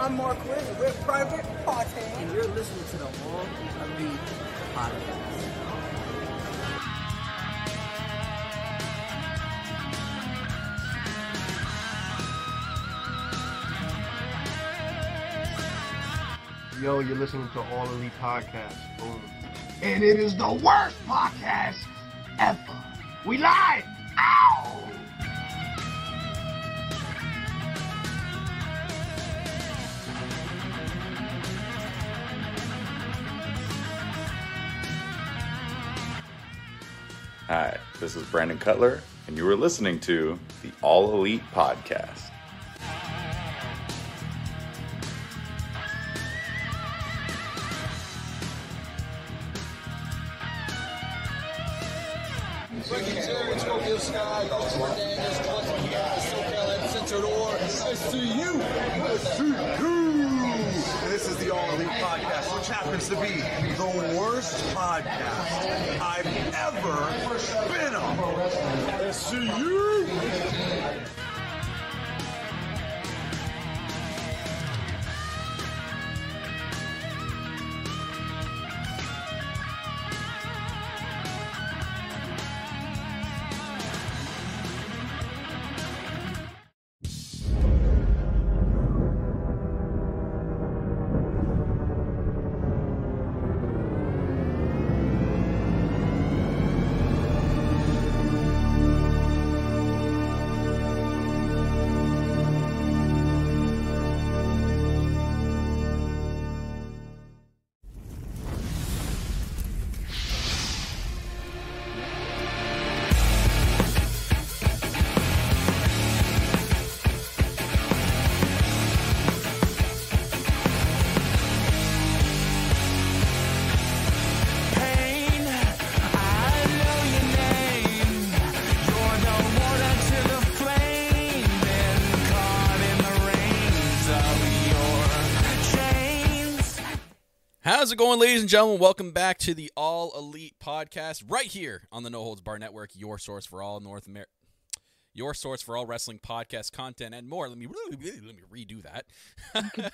I'm Marq Quen, and we're Private Party. and you're listening to the All Elite Podcast. Yo, you're listening to All Elite Podcast. Boom. And it is the worst podcast ever. We live. Hi, this is Brandon Cutler, and you are listening to the All Elite Podcast. How's it going, ladies and gentlemen? Welcome back to the All Elite Podcast, right here on the No Holds Bar Network, your source for all North America. Your source for all wrestling podcast content and more. Let me let me redo that.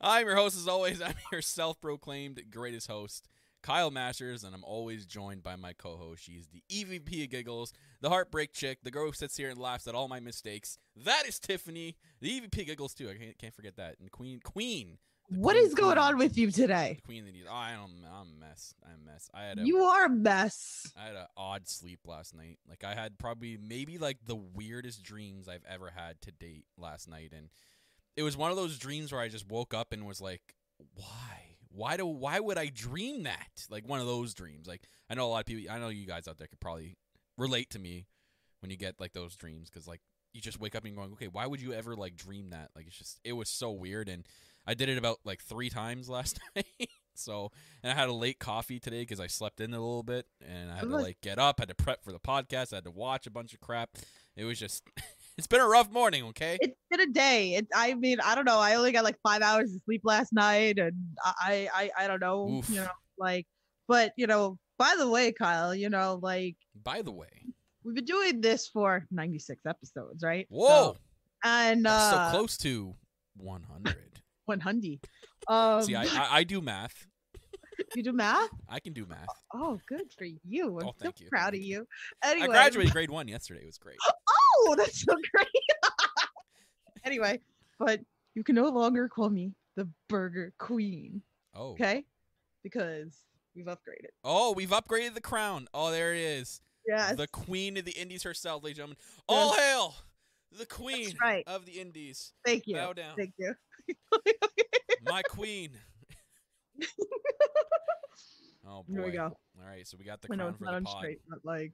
I'm your host, as always. I'm your self-proclaimed greatest host, Kyle Masters, and I'm always joined by my co-host. She's the EVP of Giggles, the heartbreak chick, the girl who sits here and laughs at all my mistakes. That is Tiffany, the EVP Giggles too. I can't, can't forget that. And Queen, Queen. What queen- is going on with you today? Queen of the oh, I don't. I'm a mess. I'm a mess. I had a. You are a mess. I had an odd sleep last night. Like I had probably maybe like the weirdest dreams I've ever had to date last night, and it was one of those dreams where I just woke up and was like, "Why? Why do? Why would I dream that? Like one of those dreams. Like I know a lot of people. I know you guys out there could probably relate to me when you get like those dreams because like you just wake up and you're going, okay, why would you ever like dream that? Like it's just it was so weird, and I did it about like three times last night. So, and I had a late coffee today because I slept in a little bit, and I had to like get up, had to prep for the podcast, I had to watch a bunch of crap. It was just, it's been a rough morning. Okay, It's been a day. It, I mean, I don't know. I only got like five hours of sleep last night, and I, I, I don't know. Oof. You know, like, but you know, by the way, Kyle, you know, like by the way, we've been doing this for 96 episodes, right? So- whoa, and uh, so close to 100. One hundred. Um, See, I, I I do math. you do math? I can do math. Oh, good for you. I'm Oh, so you, proud of you. Anyway, I graduated grade one yesterday. It was great. Oh, that's so great. anyway, but you can no longer call me the Burger Queen, Oh. okay? Because we've upgraded. Oh, we've upgraded the crown. Oh, there it is. Yes. The queen of the Indies herself, ladies and gentlemen. All hail the queen right. of the Indies. Thank you. Bow down. Thank you. My queen. Oh boy. Here we go. All right, so we got the know crown it's for not the pod. straight, but like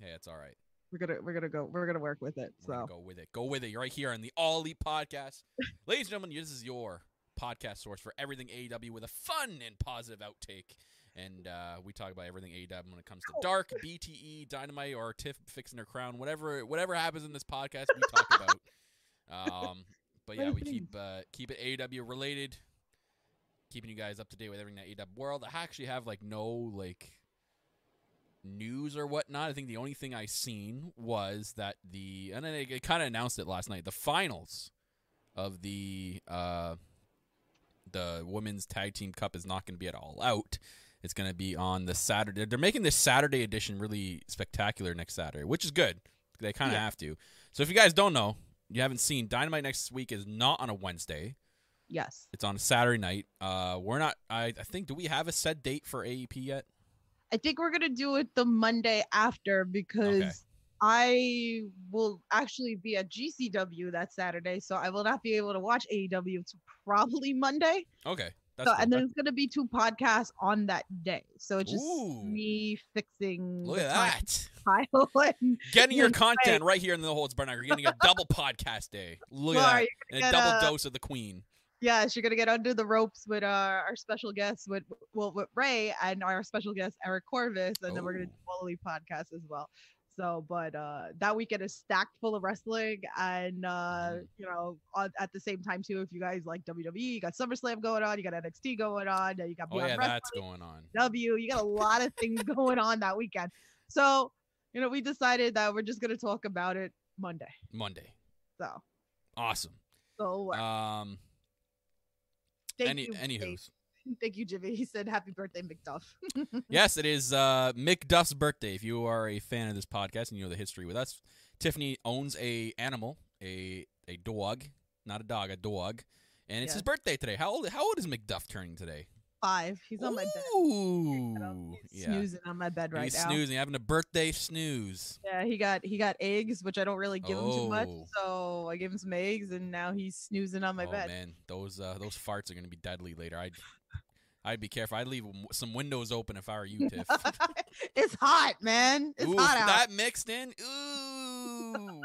Hey, it's all right. we're gonna we're gonna go we're gonna work with it. We're So go with it. Go with it. You're right here on the All Elite Podcast. Ladies and gentlemen, this is your podcast source for everything AEW with a fun and positive outtake. And uh, we talk about everything AEW when it comes to Dark, BTE, Dynamite, or Tiff fixing her crown. Whatever whatever happens in this podcast, we talk about. Um, but yeah, we keep uh, keep it AEW related, keeping you guys up to date with everything that AEW world. I actually have like no like news or whatnot. I think the only thing I seen was that the and then they, kind of announced it last night. The finals of the uh the women's tag team cup is not going to be at all out. It's going to be on the Saturday. They're making this Saturday edition really spectacular next Saturday, which is good. They kind of Yeah. have to. So if you guys don't know, you haven't seen Dynamite next week is not on a Wednesday. yes. It's on a Saturday night. Uh, we're not. I, I think. Do we have a set date for AEP yet? I think we're gonna do it the Monday after because I will actually be at GCW that Saturday, so I will not be able to watch AEW to probably Monday. Okay. That's so cool. and there's gonna be two podcasts on that day. So it's just Ooh. me fixing Look at that. and Getting your content right here in the Holds Barn. You're getting a double podcast day. Look at that. And a double a- dose of the queen. Yes, you're gonna get under the ropes with our, our special guest with well with Ray and our special guest Eric Corvis, and then we're gonna oh. do Oh. Wally podcast as well. So, but uh that weekend is stacked full of wrestling, and uh Mhm. you know on, at the same time too, if you guys like WWE, you got SummerSlam going on, you got NXT going on, you got Oh yeah, Wrestling, that's going on. W, you got a lot of things going on that weekend. So, you know, we decided that we're just gonna talk about it Monday. Monday. So, Awesome. so uh, Um. Any anywho's. thank, you, Jimmy. He said, "Happy birthday, McDuff." yes, it is uh, McDuff's birthday. If you are a fan of this podcast and you know the history with us, Tiffany owns a animal, a a dog, not a dog, a dog, and it's Yeah. his birthday today. How old? How old is McDuff turning today? Five. He's on my bed. Ooh, He's yeah. snoozing on my bed right He's now. He's snoozing, having a birthday snooze. Yeah, he got he got eggs, which I don't really give him too much. Oh. So I gave him some eggs, and now he's snoozing on my oh bed. man, those uh, those farts are gonna be deadly later. I'd I'd be careful. I'd leave some windows open if I were you, Tiff. it's hot, man. It's Ooh, hot out. that mixed in. Ooh,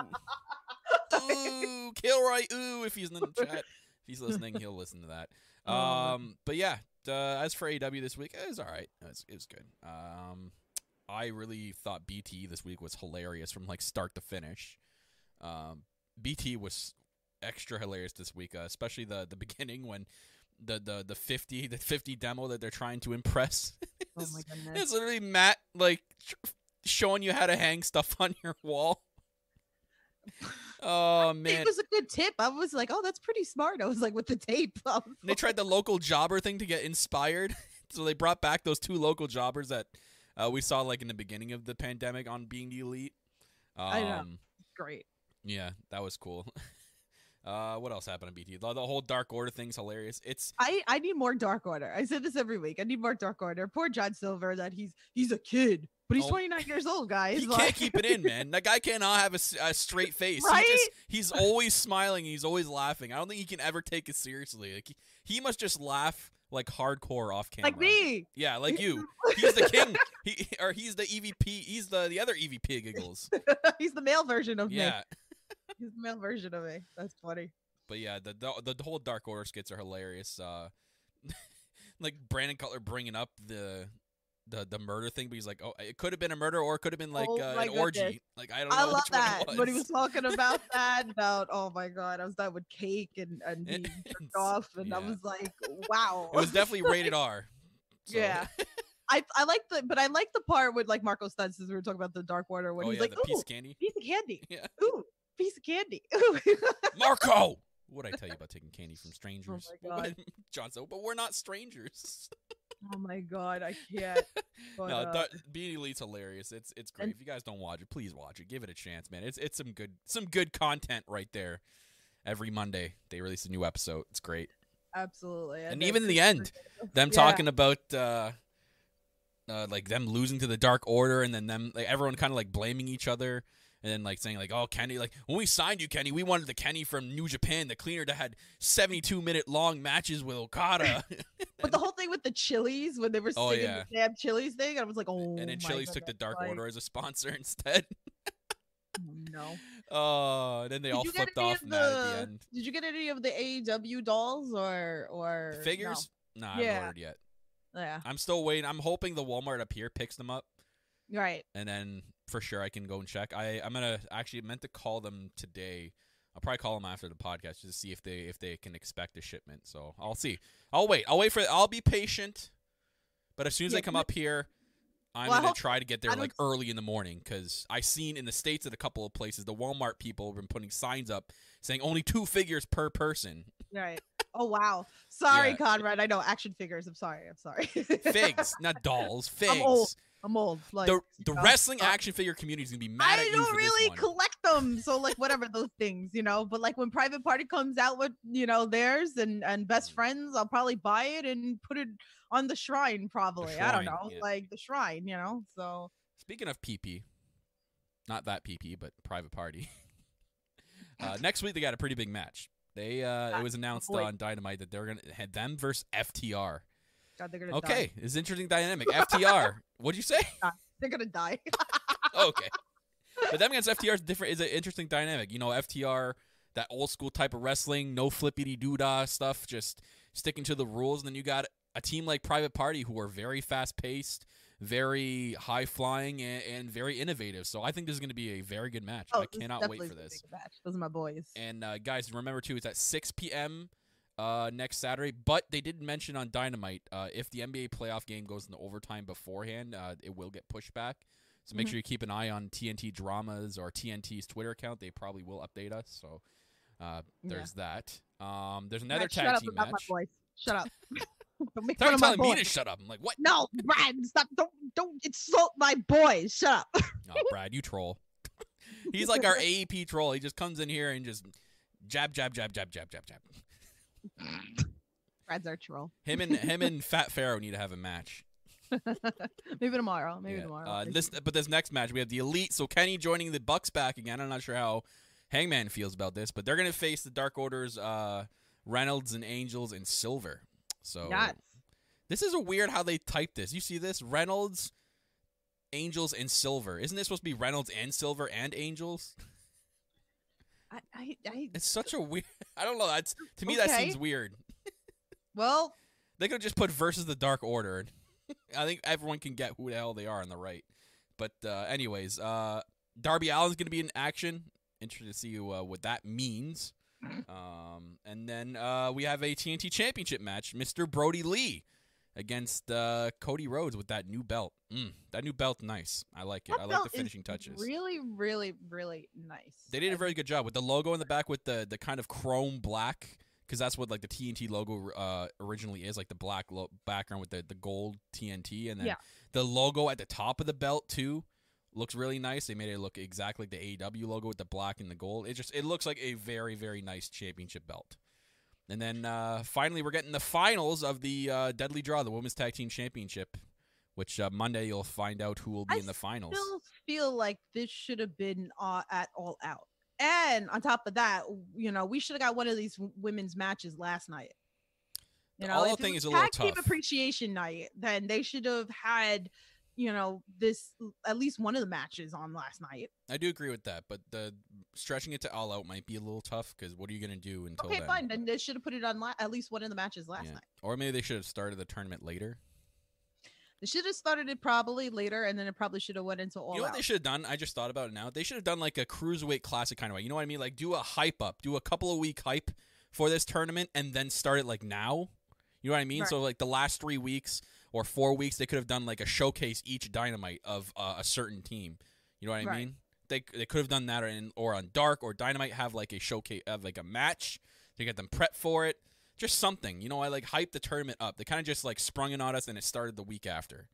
ooh, Kilroy. Ooh, if he's in the chat, if he's listening, he'll listen to that. Oh. Um, but yeah, uh, as for AW this week, it was all right. It was, it was good. Um, I really thought BT this week was hilarious from like start to finish. Um, BT was extra hilarious this week, uh, especially the the beginning when the the the 50 the 50 demo that they're trying to impress. oh my goodness. it's literally Matt like showing you how to hang stuff on your wall. Oh man! It was a good tip. I was like, oh, that's pretty smart. I was like, with the tape. I was And they tried the local jobber thing to get inspired, so they brought back those two local jobbers that uh, we saw like in the beginning of the pandemic on Being the Elite. Um, I know. great. Yeah, that was cool. Uh, what else happened on BT? The, the whole Dark Order thing's hilarious. It's I I need more Dark Order. I said this every week. I need more Dark Order. Poor John Silver. That he's he's a kid, but he's Oh. 29 years old, guys. he Like- can't keep it in, man. That guy cannot have a straight face. He Right? just, he's always smiling. He's always laughing. I don't think he can ever take it seriously. Like he, he must just laugh like hardcore off camera. like me. Yeah, like you. He's the king. He or he's the EVP. He's the the other EVP giggles. he's the male version of me. Yeah, He's the male version of me. That's funny. but yeah, the the, the whole Dark Order skits are hilarious. Uh, like Brandon Cutler bringing up the. The, the murder thing, but he's like, oh, it could have been a murder, or it could have been like Oh uh, an orgy. Like I don't know I love that one it was. when he was talking about that. About oh my god, I was that with cake and and being jerked off, and I was like, wow. It was definitely rated R. so- Yeah. I I like the but I like the part with like Marko Stuntz as we were talking about the Dark Order when oh he's yeah, like, the piece of candy. piece of candy. Yeah. Ooh, piece of candy. Marko. What I tell you about taking candy from strangers? Oh my God. John said, but we're not strangers. Oh my god, I can't. But, no, uh, Being Elite's hilarious. It's it's great. and- if you guys don't watch it, please watch it. Give it a chance, man. It's it's some good some good content right there. Every Monday they release a new episode. It's great. absolutely. And even in the end, Them Yeah. talking about uh, uh, like them losing to the Dark Order, and then them like everyone kind of like blaming each other, and then like saying like, "Oh, Kenny, like when we signed you, Kenny, we wanted the Kenny from New Japan, the cleaner that had seventy-two minute long matches with Okada." But the whole thing with the chilies when they were Oh, yeah. the damn chilies thing, I was like, oh. and then Chili's took the Dark like, Order as a sponsor instead. Oh, no. Oh, and then they Did all flipped off of mad at the the- end. Did you get any of the AEW dolls or or The figures? Nah, I Yeah. haven't ordered yet. Yeah. I'm still waiting. I'm hoping the Walmart up here picks them up. Right. and then for sure I can go and check. I I'm gonna actually meant to call them today. I'll probably call them after the podcast just to see if they if they can expect a shipment. So I'll see. I'll wait. I'll wait for. I'll be patient. But as soon as Yeah, they come up here, I'm Well, gonna try to get there like early in the morning because I seen in the states at a couple of places the Walmart people have been putting signs up saying only two figures per person. Right. Oh wow. Sorry, Yeah. Conrad. I know action figures. I'm sorry. I'm sorry. Figs, not dolls. Figs. I'm old. I'm old. Like the the know, wrestling uh, action figure community is gonna be mad I don't really collect them, so like whatever those things, you know. But like when Private Party comes out with you know theirs and and. Best Friends, I'll probably buy it and put it on the shrine. Probably, I don't know, yeah. like the shrine, you know. So Speaking of PP, not that PP, but private party. uh, next week they got a pretty big match. They uh, it was announced on Dynamite that they're gonna have them versus FTR. God, they're gonna die. Okay, it's interesting dynamic. FTR. What'd you say? They're gonna die. okay, but that means FTR is different. Is an interesting dynamic. You know, FTR that old school type of wrestling, no flippity doodah stuff, just sticking to the rules. And then you got a team like Private Party who are very fast paced, very high flying, and, and very innovative. So I think this is going to be a very good match. oh, I cannot wait for this. match. Those are my boys. And uh, guys, remember too, it's at 6 p.m. Uh, next Saturday. But they did mention on Dynamite uh, if the NBA playoff game goes into overtime beforehand, uh, it will get pushed back. So make Mhm. sure you keep an eye on TNT Dramas or TNT's Twitter account. They probably will update us. So uh, Yeah. there's that. Um, there's another Matt, tag up team about match. my. Shut up. don't make Thought fun you of my telling me to shut up. I'm like, what? No, Brad, stop! Don't don't insult my boys. Shut up. Oh, Brad, you troll. He's like our AEP troll. He just comes in here and just jab, jab, jab, jab, jab, jab, jab. Brad's our troll. Him and him and Fat Pharaoh need to have a match. Maybe tomorrow. Maybe Yeah. tomorrow. Uh, this, but this next match, we have the Elite. So Kenny joining the Bucks back again. I'm not sure how Hangman feels about this, but they're gonna face the Dark Order's uh, Reynolds and Angels and Silver. So Yes. this is a weird how they type this. You see this Reynolds, Angels, and Silver. Isn't this supposed to be Reynolds and Silver and Angels? I, I, I, It's such a weird. I don't know. That's to me that seems weird. well, They could just put versus the Dark Order. I think everyone can get who the hell they are on the right. But uh, anyways, uh, Darby Allin's going to be in action. Interested to see uh, what that means. Um, and then uh, we have a TNT Championship match. Mr. Brody Lee against uh, Cody Rhodes with that new belt. Mm, that new belt, nice. I like it. that I like the finishing touches. Really, really, really nice. They did a very good job with the logo in the back with the the kind of chrome black because that's what like the TNT logo uh, originally is like the black lo- background with the the gold TNT and then Yeah. the logo at the top of the belt too looks really nice. They made it look exactly like the AEW logo with the black and the gold. It just it looks like a very very nice championship belt. And then uh, finally, we're getting the finals of the uh, Deadly Draw, the Women's Tag Team Championship, which uh, Monday you'll find out who will be I in the finals. I still feel like this should have been uh, at all out. And on top of that, you know, we should have got one of these women's matches last night. You The know, all if out it was is a little Tag Team tough. appreciation night, then they should have had, you know, this at least one of the matches on last night. I do agree with that, but the stretching it to all out might be a little tough because what are you going to do until Okay, then? fine. Then they should have put it on la- at least one of the matches last Yeah. night. Or maybe they should have started the tournament later. They should have started it probably later, and then it probably should have went into all you know what out. they should have done? I just thought about it now. They should have done like a cruiserweight classic kind of way. You know what I mean? Like do a hype up, do a couple of week hype for this tournament, and then start it like now. You know what I mean? Right. So like the last three weeks or four weeks, they could have done like a showcase each dynamite of uh, a certain team. You know what I Right. mean? They they could have done that, or in, or on Dark or Dynamite have like a showcase, have like a match to get them prepped for it. Just something, you know. I like hyped the tournament up. They kind of just like sprung it on us, and it started the week after.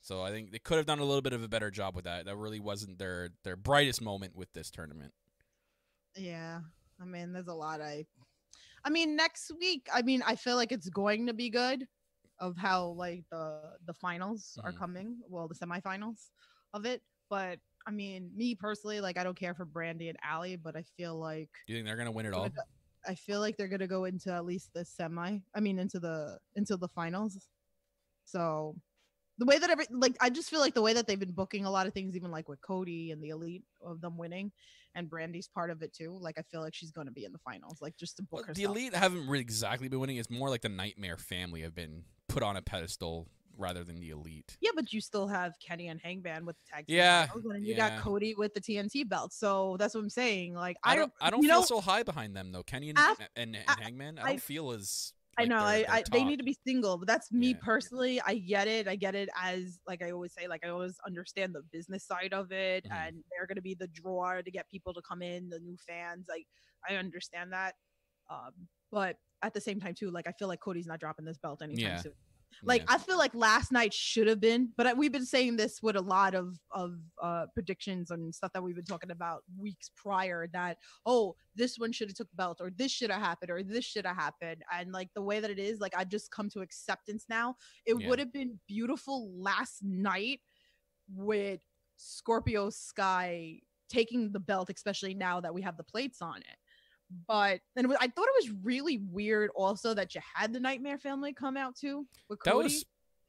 So I think they could have done a little bit of a better job with that. That really wasn't their their brightest moment with this tournament. Yeah. I mean, there's a lot I I mean, next week, I mean, I feel like it's going to be good of how like the the finals are Mhm. coming, well, the semifinals of it, but I mean, me personally, like I don't care for Brandi and Allie, but I feel like Do you think they're gonna win it all? I feel like they're gonna go into at least the semi. I mean, into the into the finals. So the way that every like I just feel like the way that they've been booking a lot of things, even like with Cody and the elite of them winning, and Brandi's part of it too. Like I feel like she's gonna be in the finals, like just to book Well, herself. the elite haven't really exactly been winning. It's more like the Nightmare family have been put on a pedestal rather than the elite. Yeah, but you still have Kenny and Hangman with the tag team Yeah, titles, and you yeah. got Cody with the TNT belt. So that's what I'm saying. Like I don't. I don't feel know, so high behind them though. Kenny and, Af- and, and I- Hangman. I I- don't feel as. I know. they're- I, they're I they need to be single, but that's me Yeah. personally. I get it. I get it as like I always say. Like I always understand the business side of it, Mhm. and they're gonna be the drawer to get people to come in, the new fans. Like I understand that. Um, but at the same time too, like I feel like Cody's not dropping this belt anytime Yeah. soon. Like Yeah. I feel like last night should have been, but we've been saying this with a lot of of uh, predictions and stuff that we've been talking about weeks prior. That oh, this one should have took the belt, or this should have happened, or this should have happened. And like the way that it is, like I just come to acceptance now. It Yeah. would have been beautiful last night with Scorpio Sky taking the belt, especially now that we have the plates on it. But and was, I thought it was really weird also that you had the Nightmare Family come out too with That Cody. was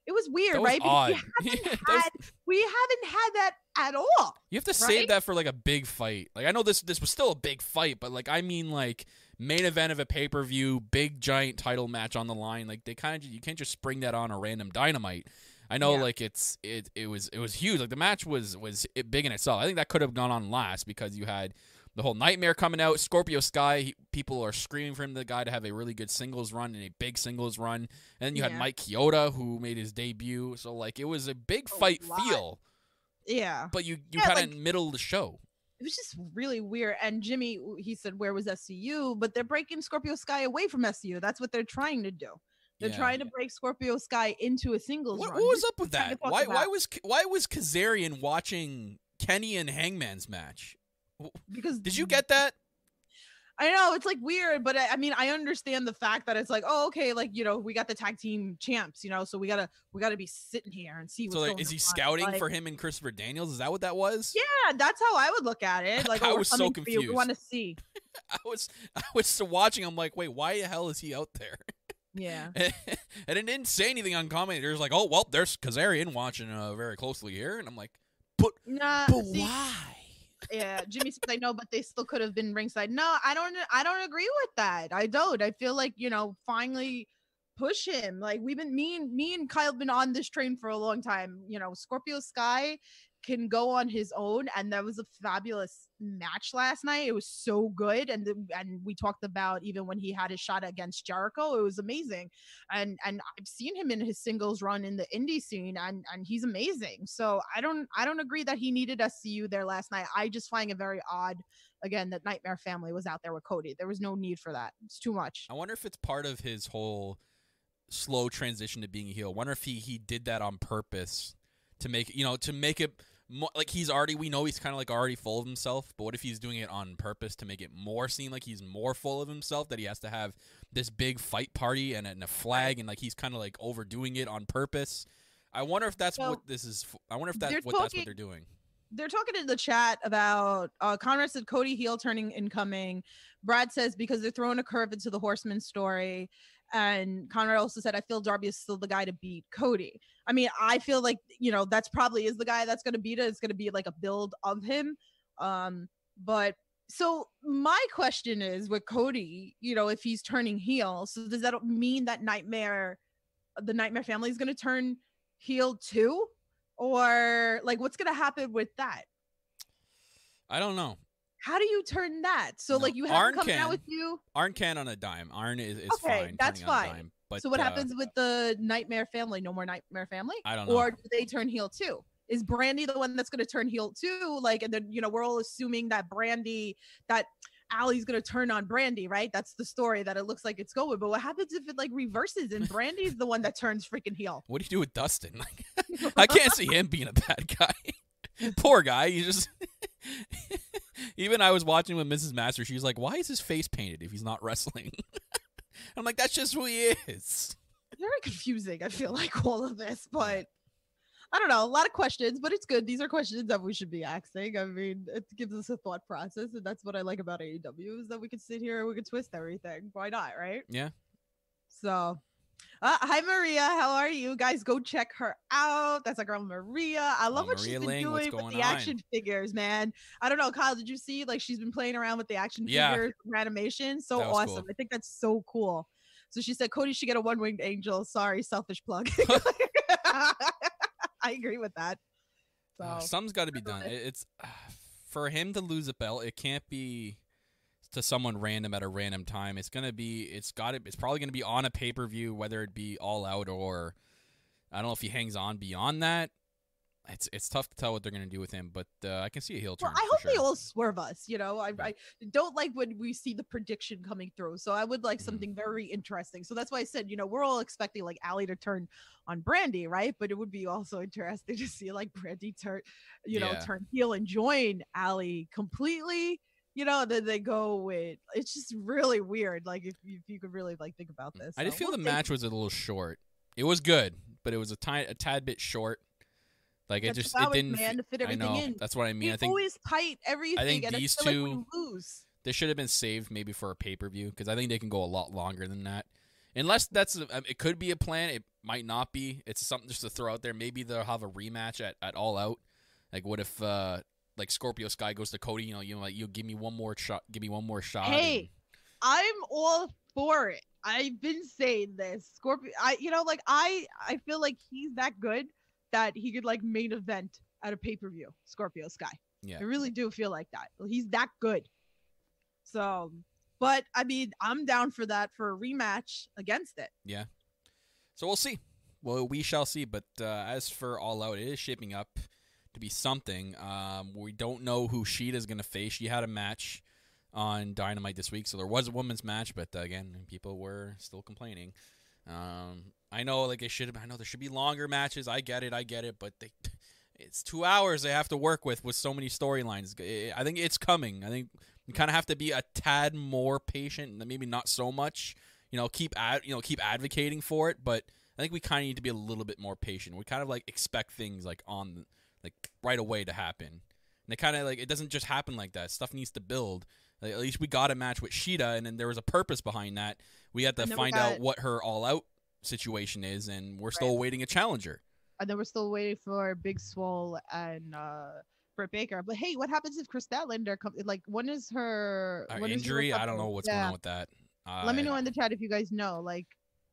it was weird, that was right? odd. Because we haven't, That was- had, we haven't had that at all. You have to save that for like a big fight. Like I know this this was still a big fight, but like I mean like main event of a pay per view, big giant title match on the line. Like they kind of you can't just spring that on a random dynamite. I know Yeah. like it's it it was it was huge. Like the match was was big in itself. I think that could have gone on last because you had the whole nightmare coming out. Scorpio Sky, he, people are screaming for him, the guy, to have a really good singles run and a big singles run. And then you had Mike Chioda who made his debut. So like it was a big A fight lot. feel, Yeah. but you you Yeah, kind of like- middle the show. It was just really weird. And Jimmy, he said, Where was SCU? But they're breaking Scorpio Sky away from SCU. That's what they're trying to do. They're Yeah. trying to break Scorpio Sky into a singles What, run. what was up with is what I'm that? Why why was why was Kazarian watching Kenny and Hangman's match? Because Did you get that? I know it's like weird, but I, I mean, I understand the fact that it's like, oh, okay, like you know, we got the tag team champs, you know, so we gotta we gotta be sitting here and see what's So like, is he on. scouting Like, for him and Christopher Daniels? Is that what that was? Yeah, that's how I would look at it. Like, I oh, was so you. We confused. want to see. I was I was so watching. I'm like, wait, why the hell is he out there? Yeah. and it didn't say anything on comment. There's like, oh well, there's Kazarian watching uh, very closely here, and I'm like, but Nah, but see, why? Yeah jimmy says i know but they still could have been ringside. No i don't i don't agree with that. I don't. I feel like you know finally push him. Like we've been me and me and kyle have been on this train for a long time. You know scorpio sky can go on his own and that was a fabulous match last night. It was so good and the, and we talked about even when he had his shot against jericho it was amazing. And and i've seen him in his singles run in the indie scene and and he's amazing. So i don't i don't agree that he needed scu there last night. I just find it very odd again that nightmare family was out there with cody. There was no need for that. It's too much. I wonder if it's part of his whole slow transition to being a heel. I wonder if he he did that on purpose to make you know to make it more like he's already we know he's kind of like already full of himself, but what if he's doing it on purpose to make it more seem like he's more full of himself that he has to have this big fight party and, a- and a flag and like he's kind of like overdoing it on purpose. I wonder if that's So, what this is. f- I wonder if that's what that's what they're doing. they're talking in the chat about uh Conrad said Cody heel turning incoming. Brad says because they're throwing a curve into the horseman story. And Conrad also said, I feel Darby is still the guy to beat Cody. I mean, I feel like, you know, that's probably is the guy that's gonna beat it. It's gonna be like a build of him. Um, but so my question is with Cody, you know, if he's turning heel, so does that mean that Nightmare the Nightmare family is gonna turn heel too? Or like what's gonna happen with that? I don't know. How do you turn that? So No, like you have Arn him coming out can. with you. Arn can on a dime. Arn is, is Okay, fine. that's turning on a fine. dime, but so what uh, happens with the Nightmare family? No more Nightmare family? I don't know. Or do they turn heel too? Is Brandi the one that's gonna turn heel too? Like, and then you know, we're all assuming that Brandi that Allie's gonna turn on Brandi, right? That's the story that it looks like it's going. But what happens if it like reverses and Brandi's the one that turns freaking heel? What do you do with Dustin? Like, I can't see him being a bad guy. Poor guy. He just. Even I was watching with Mrs. Master. She was like, "Why is his face painted if he's not wrestling?" I'm like, "That's just who he is." Very confusing. I feel like all of this, but I don't know. A lot of questions, but it's good. These are questions that we should be asking. I mean, it gives us a thought process, and that's what I like about AEW is that we can sit here and we can twist everything. Why not, right? Yeah. So, uh, hi Maria, how are you guys? Go check her out. That's our girl Maria. I love Oh, what Maria she's been Ling, doing with the on? action figures, man. I don't know, Kyle. Did you see? Like she's been playing around with the action Yeah. figures animation. So awesome. cool. I think that's so cool. So she said Cody should get a one winged angel. Sorry, selfish plug. I agree with that. So Uh, something's got to be done. it. It- It's for him to lose a belt. It can't be to someone random at a random time. It's gonna be. It's got to. It's probably gonna be on a pay per view, whether it be all out or I don't know if he hangs on beyond that. It's it's tough to tell what they're gonna do with him, but uh, I can see a heel turn. Well, I hope sure. they all swerve us. You know, I, I don't like when we see the prediction coming through. So I would Mm-hmm. like something very interesting. So that's why I said, you know, we're all expecting like Allie to turn on Brandi, right? But it would be also interesting to see like Brandi turn, you know, Yeah. turn heel and join Allie completely. You know, then they go with. It's just really weird. Like if, if you could really like think about this. I did So feel the match was a little short. It was good, but it was a tiny, a tad bit short. Like Got it just it didn't. man, fit I everything know in. that's what I mean. They I think always tight everything. and these I like two- lose. they should have been saved maybe for a pay per view because I think they can go a lot longer than that. Unless that's a, um, it could be a plan. It might not be. It's something just to throw out there. Maybe they'll have a rematch at, at All Out. Like what if uh like Scorpio Sky goes to Cody? You know, you know, like you give me one more shot. Give me one more shot. Hey, and- I'm all for it. I've been saying this. Scorpio I you know like I I feel like he's that good that he could like main event at a pay-per-view. Scorpio Sky. yeah. I really do feel like that. He's that good. So, but I mean, I'm down for that for a rematch against it. Yeah. So we'll see. Well, we shall see. But uh, as for All Out, it is shaping up to be something. Um, we don't know who Shida's going to face. She had a match on Dynamite this week, so there was a women's match. But uh, again, people were still complaining. Um, I know, like it should. I know there should be longer matches. I get it. I get it. But they, it's two hours they have to work with with so many storylines. I think it's coming. I think we kind of have to be a tad more patient. Maybe not so much you know keep ad you know keep advocating for it but i think we kind of need to be a little bit more patient we kind of like expect things like on like right away to happen. And it kind of like it doesn't just happen like that. Stuff needs to build. Like, at least we got a match with Shida, and then there was a purpose behind that. We had to And then we find got- out what her all out situation is and we're still awaiting a challenger. And then we're still waiting for Big Swole and uh Britt Baker. But hey, what happens if Kris Statlander comes? Like, when is her Uh, when is her injury? I don't know what's going on with that. Let me know in the chat if you guys know. Like,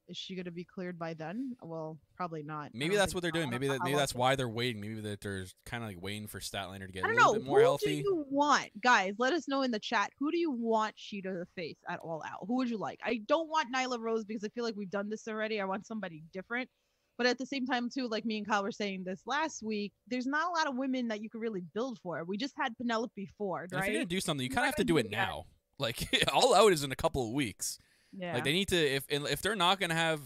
is she gonna be cleared by then? Well, probably not. Maybe that's what they're doing. Maybe that maybe that's why they're waiting. Maybe that they're kind of like waiting for Statlander to get I a don't little know. bit more Who healthy. do you want, guys? Let us know in the chat. Who do you want Shida to the face at All Out? Who would you like? I don't want Nyla Rose because I feel like we've done this already. I want somebody different. But at the same time, too, like me and Kyle were saying this last week, there's not a lot of women that you could really build for. We just had Penelope Ford, And If you're gonna do something, you kind of have to do it now. Like all out is in a couple of weeks. Yeah. Like they need to if if they're not gonna have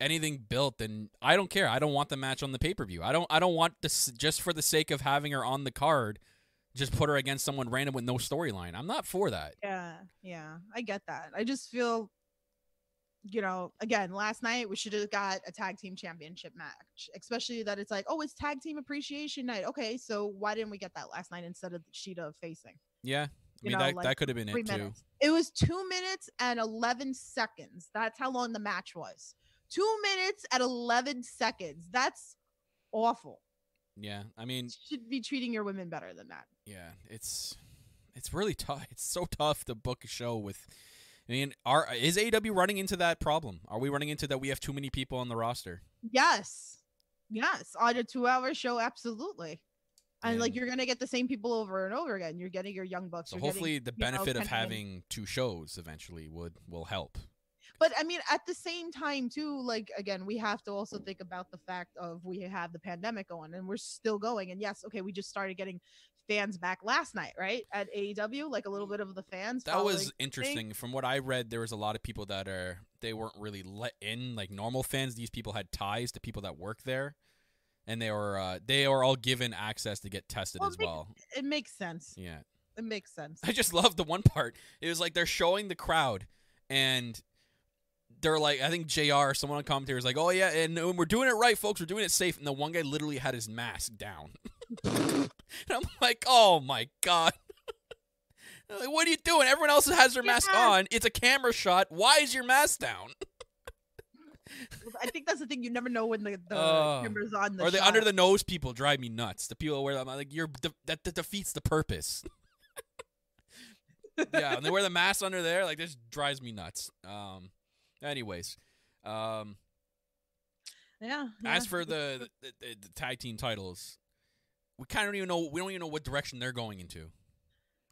anything built, then I don't care. I don't want the match on the pay per view. I don't I don't want this just for the sake of having her on the card. Just put her against someone random with no storyline. I'm not for that. Yeah, yeah, I get that. I just feel, you know, again, last night we should have got a tag team championship match, especially that it's like, oh, it's tag team appreciation night. Okay, so why didn't we get that last night instead of Shida facing? Yeah, I mean know, that like that could have been it too. It was two minutes and 11 seconds. That's how long the match was. Two minutes at 11 seconds. That's awful. Yeah, I mean, you Should be treating your women better than that. yeah, it's it's really tough. It's so tough to book a show with. I mean, are is AW running into that problem? Are we running into that we have too many people on the roster? Yes. Yes. On a two hour show, absolutely. And like you're gonna get the same people over and over again. You're getting your young bucks. So you're getting, hopefully, the you know, benefit of and- having two shows eventually would will help. but I mean, at the same time, too, like again, we have to also think about the fact of we have the pandemic going and we're still going. And yes, okay, we just started getting fans back last night, right? At AEW, like a little bit of the fans. That was interesting. thing. From what I read, there was a lot of people that are they weren't really let in like normal fans. These people had ties to people that work there, and they were uh, they are all given access to get tested Well, as it makes- well. It makes sense. Yeah, It makes sense. I just love the one part. It was like they're showing the crowd, and they're like, I think Jr. someone on commentary was like, "Oh yeah, and, and we're doing it right, folks. We're doing it safe." And the one guy literally had his mask down, and I'm like, "Oh my god." Like, what are you doing? Everyone else has their mask mask. on. It's a camera shot. Why is your mask down? I think that's the thing. You never know when the, the Oh. camera's on. The or the shot. under the nose people drive me nuts. The people wear them, like, you're de- that, that defeats the purpose. yeah, and they wear the mask under there, like this drives me nuts. Um, anyways, um, Yeah. as for the the, the the tag team titles, we kind of don't even know. We don't even know what direction they're going into.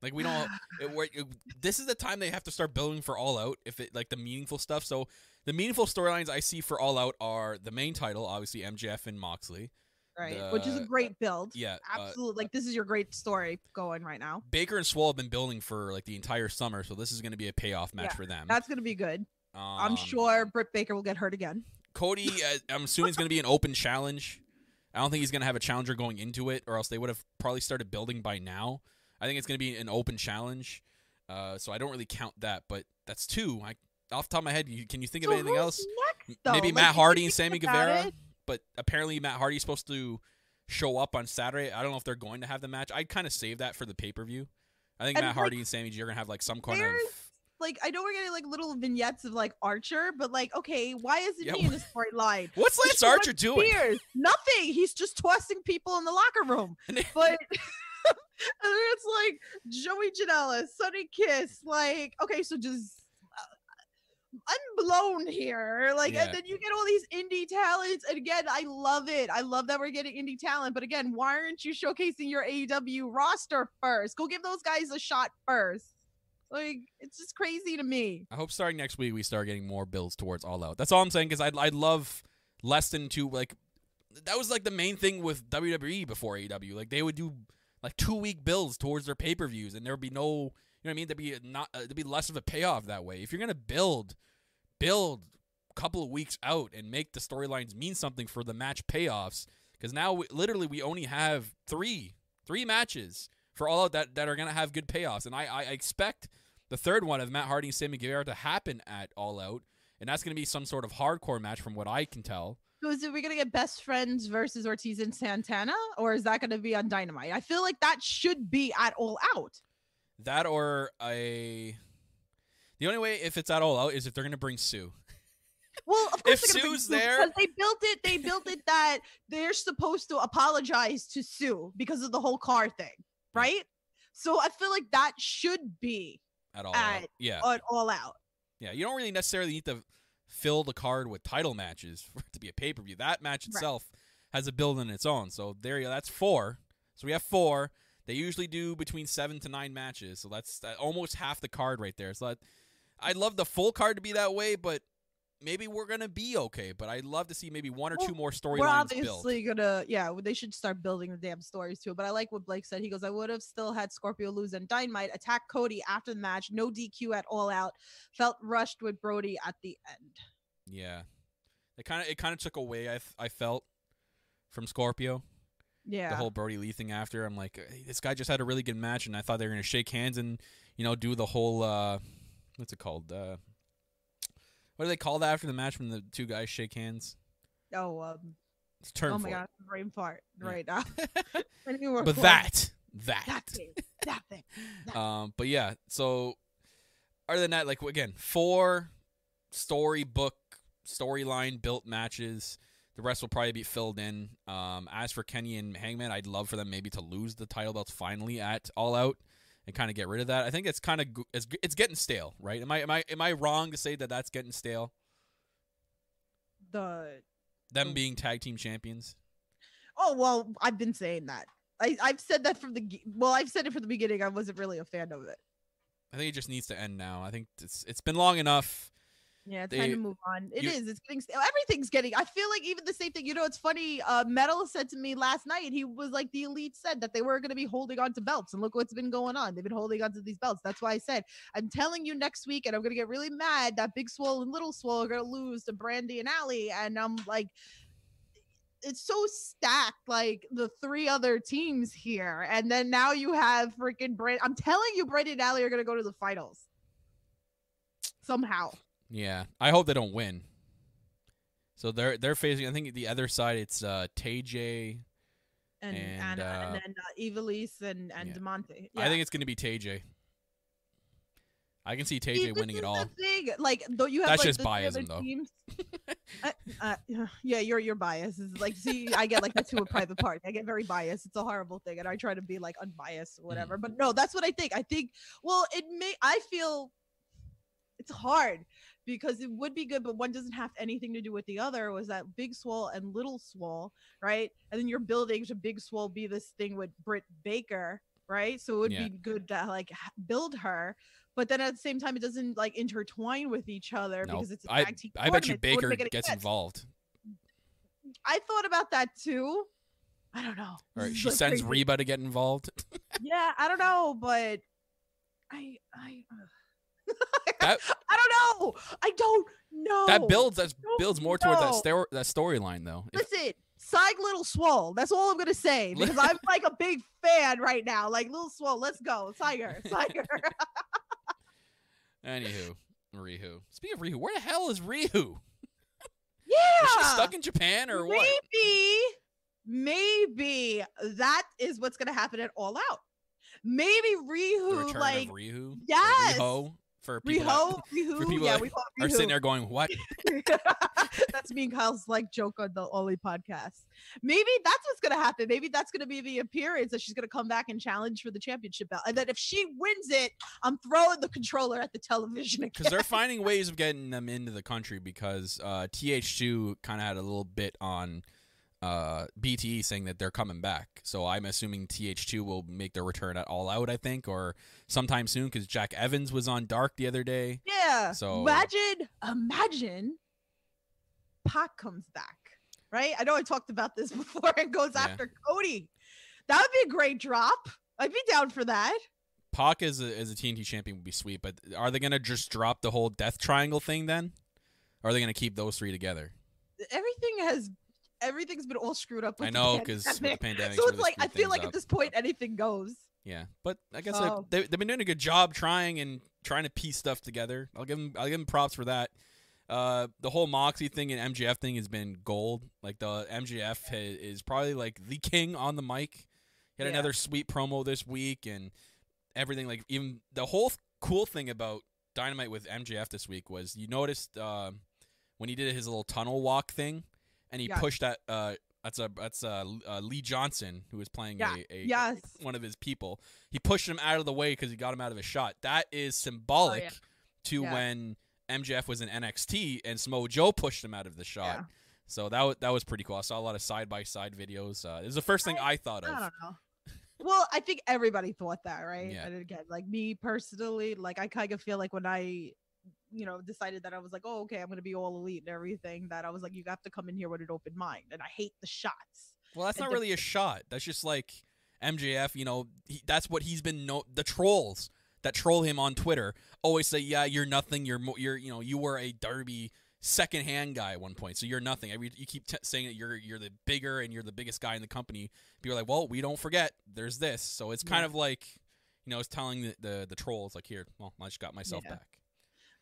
Like we don't. it, we're- it- this is the time they have to start building for All Out. If it like the meaningful stuff. So the meaningful storylines I see for All Out are the main title, obviously MJF and Moxley. right, which is a great build. Yeah, uh, absolutely. like this is your great story going right now. Baker and Swole have been building for like the entire summer, so this is going to be a payoff match Yeah, for them. That's gonna be good. I'm Um, sure Britt Baker will get hurt again. Cody, uh, I'm assuming it's going to be an open challenge. I don't think he's going to have a challenger going into it, or else they would have probably started building by now. I think it's going to be an open challenge, uh, so I don't really count that. But that's two. I, off the top of my head, you, can you think So of anything else? Next. Maybe Like, Matt Hardy and Sammy Guevara. it- But apparently Matt Hardy's supposed to show up on Saturday. I don't know if they're going to have the match. I'd kind of save that for the pay per view. I think And, Matt Hardy like, and Sammy G are going to have like some kind of. Like I know we're getting like little vignettes of like Archer, but like okay, why isn't Yeah, he in the storyline? What's Lance Archer doing? Spears. Nothing. He's just tossing people in the locker room. But and then it's like Joey Janela, Sonny Kiss, like okay, so just uh, I'm blown here. Like Yeah. and then you get all these indie talents. And again, I love it. I love that we're getting indie talent. But again, why aren't you showcasing your AEW roster first? Go give those guys a shot first. Like it's just crazy to me. I hope starting next week we start getting more builds towards All Out. That's all I'm saying because I'd I'd love less than two like that was like the main thing with WWE before AEW. Like they would do like two week builds towards their pay per views, and there would be no you know what I mean. There'd be not uh, there'd be less of a payoff that way. If you're gonna build, build a couple of weeks out and make the storylines mean something for the match payoffs. Because now we, literally we only have three three matches for All Out that that are gonna have good payoffs, and I I expect the third one of Matt Hardy and Sammy Guevara to happen at All Out, and that's to be some sort of hardcore match from what I can tell. So is it we gonna get best friends versus Ortiz and Santana, or is that gonna be on Dynamite? I feel like that should be at all out. That or a. The only way if it's at All Out is if they're going to bring Sue. Well, of course If they're gonna bring Sue's Sue there- because they built it. They built it that they're supposed to apologize to Sue because of the whole car thing, right? So I feel like that should be At All At- Out. Yeah. on all out. Yeah. You don't really necessarily need to fill the card with title matches for it to be a pay per view. That match Right. itself has a build in its own. So there you go. That's four. So we have four. They usually do between seven to nine matches. So that's almost half the card right there. So that, I'd love the full card to be that way, but maybe we're gonna be okay. But I'd love to see maybe one or Well, two more storylines. We're storylines built. obviously gonna, yeah. They should start building the damn stories too. But I like what Blake said. He goes, "I would have still had Scorpio lose and Dynamite attack Cody after the match. No DQ at all out. Felt rushed with Brody at the end. Yeah, it kind of it kind of took away. I I felt from Scorpio Yeah, the whole Brody Lee thing. After I'm like, "Hey, this guy just had a really good match, and I thought they were gonna shake hands and you know do the whole uh, what's it called? Uh, what do they call that after the match when the two guys shake hands? oh, um, It's term oh my it. god, brain fart Yeah. right now. We were but that that that thing, that thing. Um, but yeah, so other than that, like again, four storybook storyline built matches. The rest will probably be filled in. Um, as for Kenny and Hangman, I'd love for them maybe to lose the title belts finally at All Out and kind of get rid of that. I think it's kind of it's, it's getting stale, right? Am I am I am I wrong to say that that's getting stale? The Them being tag team champions. oh well, I've been saying that. I I've said that from the well, I've said it from the beginning. I wasn't really a fan of it. I think it just needs to end now. I think it's it's been long enough. Yeah, it's They- time to move on. It you- is. It's getting everything's getting. I feel like even the same thing. You know, it's funny. Uh, Metal said to me last night. He was like, the elite said that they were going to be holding on to belts, and look what's been going on. They've been holding on to these belts. That's why I said I'm telling you next week, and I'm going to get really mad that Big Swole and Little Swole are going to lose to Brandi and Allie, and I'm like. It's so stacked, like the three other teams here, and then now you have freaking Brand. I'm telling you, Brandi and Allie are gonna go to the finals somehow. Yeah, I hope they don't win. So they're they're facing. I think the other side it's uh TJ. and And, Anna, uh, and then uh, Ivelisse and and yeah. Diamante. I think it's going to be TJ. I can see TJ winning it all. Thing. Like though you have That's like, just the biasm, though. Teams. uh, uh, yeah, your your bias is like see, I get like that to a private party. I get very biased. It's a horrible thing, and I try to be like unbiased or whatever. Mm. But no, that's what I think. I think well, it may. I feel it's hard because it would be good, but one doesn't have anything to do with the other. Was that Big Swole and Little Swole, right? And then you're building to Big Swole be this thing with Britt Baker, right? So it would Yeah. be good to like build her, but then at the same time, it doesn't like intertwine with each other No, because it's I. I bet you tournament, so it wouldn't Baker gets sense. involved, I thought about that too. I don't know. This is, she like, sends crazy. Reba to get involved. Yeah, I don't know, but I I. ugh. That- I don't know. I don't know. that builds that builds more towards that know. that storyline though. Listen, Psych Little Swole. That's all I'm gonna say because I'm like a big fan right now. Like Little Swole, let's go. Tiger, Tiger. Anywho, Rihu. Speaking of Rihu, where the hell is Rihu? yeah. Is she stuck in Japan or what? Maybe, maybe that is what's gonna happen at All Out. Maybe Rihu, like Rihu. Yes. Riho for people that Riho, Rihu. for people yeah, that we call it are sitting there going, "What?" that's me and Kyle's like joke on the Oli podcast. Maybe that's what's gonna happen. Maybe that's gonna be the appearance that she's gonna come back and challenge for the championship belt. And then if she wins it, I'm throwing the controller at the television again. Because they're finding ways of getting them into the country because uh, TH2 kind of had a little bit on uh, BTE saying that they're coming back. So I'm assuming TH2 will make their return at All Out, I think, or sometime soon because Jack Evans was on Dark the other day. yeah. So- imagine, imagine Pac comes back. Right? I know I talked about this before and goes Yeah. after Cody. That would be a great drop. I'd be down for that. Pac as a, as a TNT champion would be sweet, but are they going to just drop the whole Death Triangle thing then? Or are they going to keep those three together? Everything has everything's been all screwed up with I know because the pandemic. so really it's like I feel like up. at this point anything goes. Yeah, but I guess Oh. they, they've been doing a good job trying and trying to piece stuff together. I'll give them I'll give them props for that. Uh, the whole Moxie thing and MJF thing has been gold. Like the MJF ha- is probably like the king on the mic. He had Yeah. another sweet promo this week and everything. Like even the whole th- cool thing about Dynamite with MJF this week was you noticed uh, when he did his little tunnel walk thing and he Yeah. pushed that. Uh, that's a that's uh, uh, Lee Johnson who was playing Yeah. a, a Yes. one of his people. He pushed him out of the way because he got him out of his shot. That is symbolic Oh, yeah. to Yeah. when MJF was in NXT and Samoa Joe pushed him out of the shot. So that was, that was pretty cool. I saw a lot of side by side videos. Uh, it was the first thing I, thought I of. don't know. Well, I think everybody thought that, right? Yeah. And again, like me personally, like I kind of feel like when I, you know, decided that I was like, oh, okay, I'm gonna be all elite and everything, that I was like, you have to come in here with an open mind, and I hate the shots. Well, that's not really a shot. That's just like MJF. You know, he, that's what he's been. No, the trolls that troll him on Twitter always say, "Yeah, you're nothing. You're you're you know you were a Derby second hand guy at one point, so you're nothing." Every you keep t- saying that you're you're the bigger and you're the biggest guy in the company. People are like, "Well, we don't forget. There's this." So it's kind Yeah. of like you know, it's telling the, the the trolls like, "Here, well, I just got myself Yeah. back."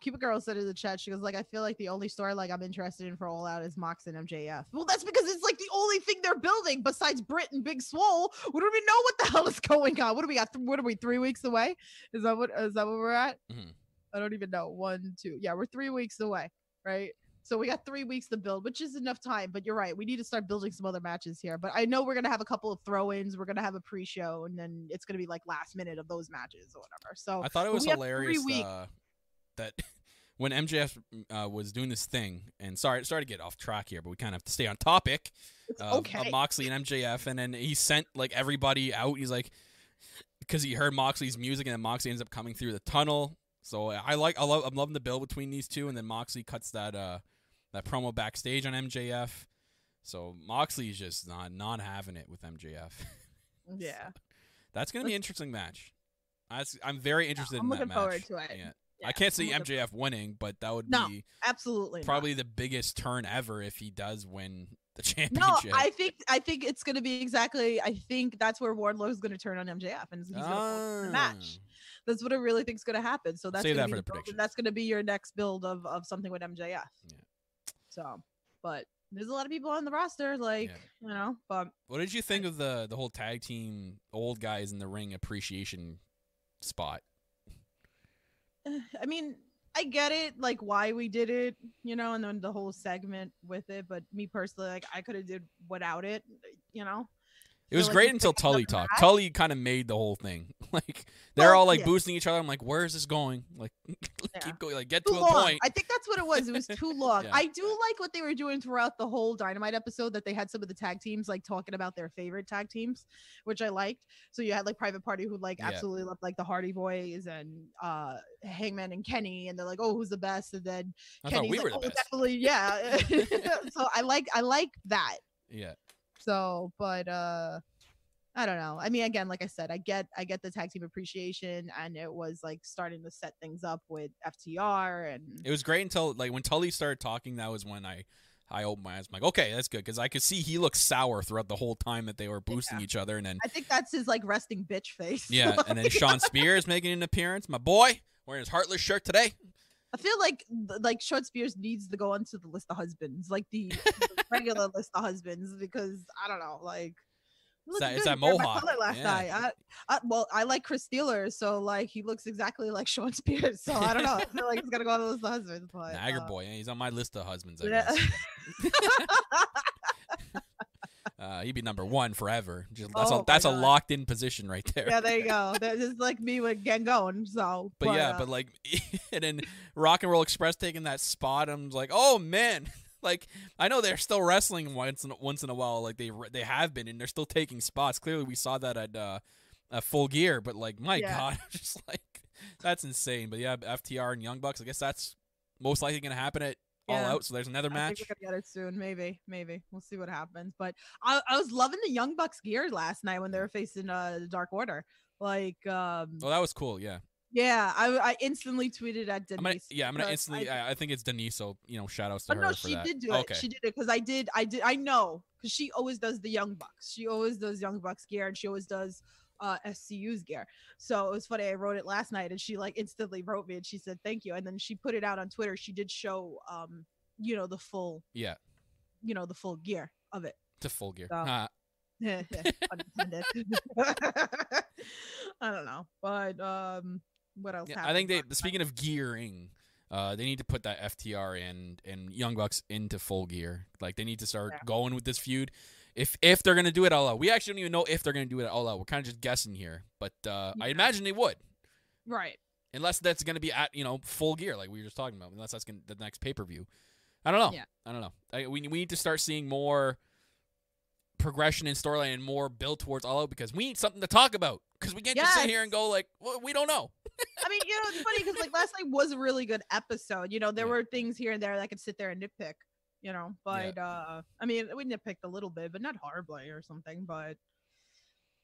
Cuba Girl said in the chat, she goes like, I feel like the only story like I'm interested in for All Out is Mox and MJF. Well, that's because it's like the only thing they're building besides Britt and Big Swole. We don't even know what the hell is going on. What do we got? What are we? Three weeks away? Is that what? Is that what we're at? Mhm. I don't even know. One, two. Yeah, we're three weeks away, right? So we got three weeks to build, which is enough time. But you're right. We need to start building some other matches here. But I know we're gonna have a couple of throw-ins. We're gonna have a pre-show, and then it's gonna be like last minute of those matches or whatever. So I thought it was hilarious weeks. uh, that when MJF uh, was doing this thing, and sorry, sorry to get off track here, but we kind of have to stay on topic of, okay. of Moxley and MJF, and then he sent like everybody out. He's like, because he heard Moxley's music, and then Moxley ends up coming through the tunnel. So I like I love I'm loving the build between these two, and then Moxley cuts that uh that promo backstage on MJF. So Moxley's just not not having it with MJF. Yeah. That's gonna be an interesting match. I, am very interested I'm in that looking forward to it. Yeah. Yeah, I can't see MJF winning, but that would No, be Absolutely. not. probably the biggest turn ever if he does win the championship. No. I think I think it's gonna be exactly. I think that's where Wardlow is gonna turn on MJF and he's gonna pull the match. Ah. That's what I really think is gonna happen. So that's Save gonna that be for the and That's gonna be your next build of of something with MJF. Yeah. So, but there's a lot of people on the roster, like you know, but What did you think of the the whole tag team old guys in the ring appreciation spot? I mean, I get it, like why we did it, you know, and then the whole segment with it. But me personally, like I could have did without it, you know. It was like, great until Tully talked. Tully kind of made the whole thing. Like they're Well, all like yeah. boosting each other. I'm like, where is this going? Like, Yeah. keep going. Like, get too to a point. I think that's what it was. It was too long. Yeah. I do like what they were doing throughout the whole Dynamite episode that they had some of the tag teams like talking about their favorite tag teams, which I liked. So you had like Private Party who like absolutely loved like the Hardy Boys and uh Hangman and Kenny, and they're like, oh, who's the best? And then I thought Kenny's we like, oh, definitely, yeah. so I like I like that. Yeah. So, but uh I don't know. I mean, again, like I said, I get I get the tag team appreciation, and it was like starting to set things up with FTR and It was great until like when Tully started talking. That was when I I opened my eyes. I'm like, okay, that's good because I could see he looked sour throughout the whole time that they were boosting each other, and then I think that's his like resting bitch face. yeah, and then Shawn Spears making an appearance. My boy wearing his heartless shirt today. I feel like like Shawn Spears needs to go onto the list of husbands, like the, the regular list of husbands, because I don't know, like. It's looks that- it's that my mohawk, Last yeah. night. I, I, well, I like Chris Steeler, so like he looks exactly like Shawn Spears. So I don't know. I feel like he's gonna go on the list of husbands. But, Niagara uh, boy, yeah, he's on my list of husbands. I yeah. uh, he'd be number one forever. Just, that's Oh a that's a locked in position right there. yeah, there you go. That's just like me with Gangon. So, But, yeah, uh, but like, and then Rock and Roll Express taking that spot, I'm like, oh man, like I know they're still wrestling once in, once in a while, like they they have been, and they're still taking spots. Clearly, we saw that at uh, at Full Gear, but like, my Yeah. God, just like that's insane. But yeah, FTR and Young Bucks, I guess that's most likely going to happen at All Out. So there's another match. we're gonna get it soon. Maybe, maybe we'll see what happens. But I, I was loving the Young Bucks gear last night when they were facing uh the Dark Order. Like, um, Oh, that was cool. Yeah, yeah, I, I instantly tweeted at Denise. I'm gonna yeah, I'm gonna instantly. I, I, think it's Denise. So you know, shout outs to oh, her no, for she that. did do okay. it. She did it because I did. I did. I know because she always does the Young Bucks. She always does Young Bucks gear, and she always does uh SCU's gear. So it was funny. I wrote it last night, and she like instantly wrote me, and she said thank you, and then she put it out on Twitter. She did show um you know the full yeah, you know the full gear of it. to Full Gear. So- pun. I don't know, but um, what else? Yeah, I think they. Speaking of gearing, uh, they need to put that FTR and and Young Bucks into full gear. Like they need to start Yeah. going with this feud. If if they're gonna do it all out, we actually don't even know if they're gonna do it all out. We're kind of just guessing here, but uh, I imagine they would, right. unless that's gonna be at you know full gear, like we were just talking about. Unless that's gonna, the next pay per view. I don't know. Yeah. I don't know. I, we we need to start seeing more progression in storyline and more build towards all out because we need something to talk about. Because we can't just sit here and go like, well, we don't know. I mean, you know, it's funny because like last night was a really good episode. You know, there Yeah. were things here and there that I could sit there and nitpick. You know, but uh, I mean, we nitpicked a little bit, but not horribly or something. But